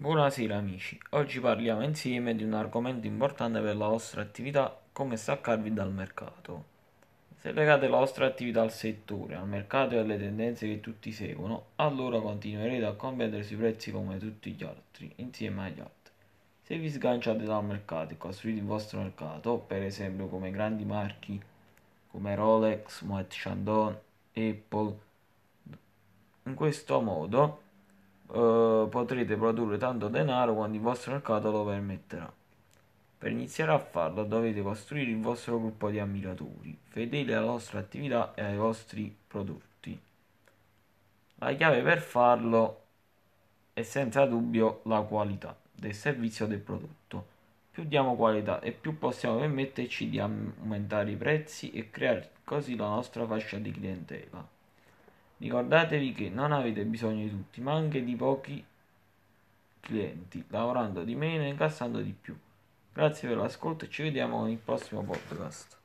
Buonasera amici, oggi parliamo insieme di un argomento importante per la vostra attività, come staccarvi dal mercato. Se legate la vostra attività al settore, al mercato e alle tendenze che tutti seguono, allora continuerete a competere sui prezzi come tutti gli altri, insieme agli altri. Se vi sganciate dal mercato e costruite il vostro mercato, per esempio come grandi marchi come Rolex, Moet Chandon, Apple, in questo modo eh, potrete produrre tanto denaro quando il vostro mercato lo permetterà. Per iniziare a farlo dovete costruire il vostro gruppo di ammiratori, fedeli alla vostra attività e ai vostri prodotti. La chiave per farlo è senza dubbio la qualità del servizio del prodotto. Più diamo qualità e più possiamo permetterci di aumentare i prezzi e creare così la nostra fascia di clientela. Ricordatevi che non avete bisogno di tutti, ma anche di pochi clienti, lavorando di meno e incassando di più. Grazie per l'ascolto e ci vediamo il prossimo podcast.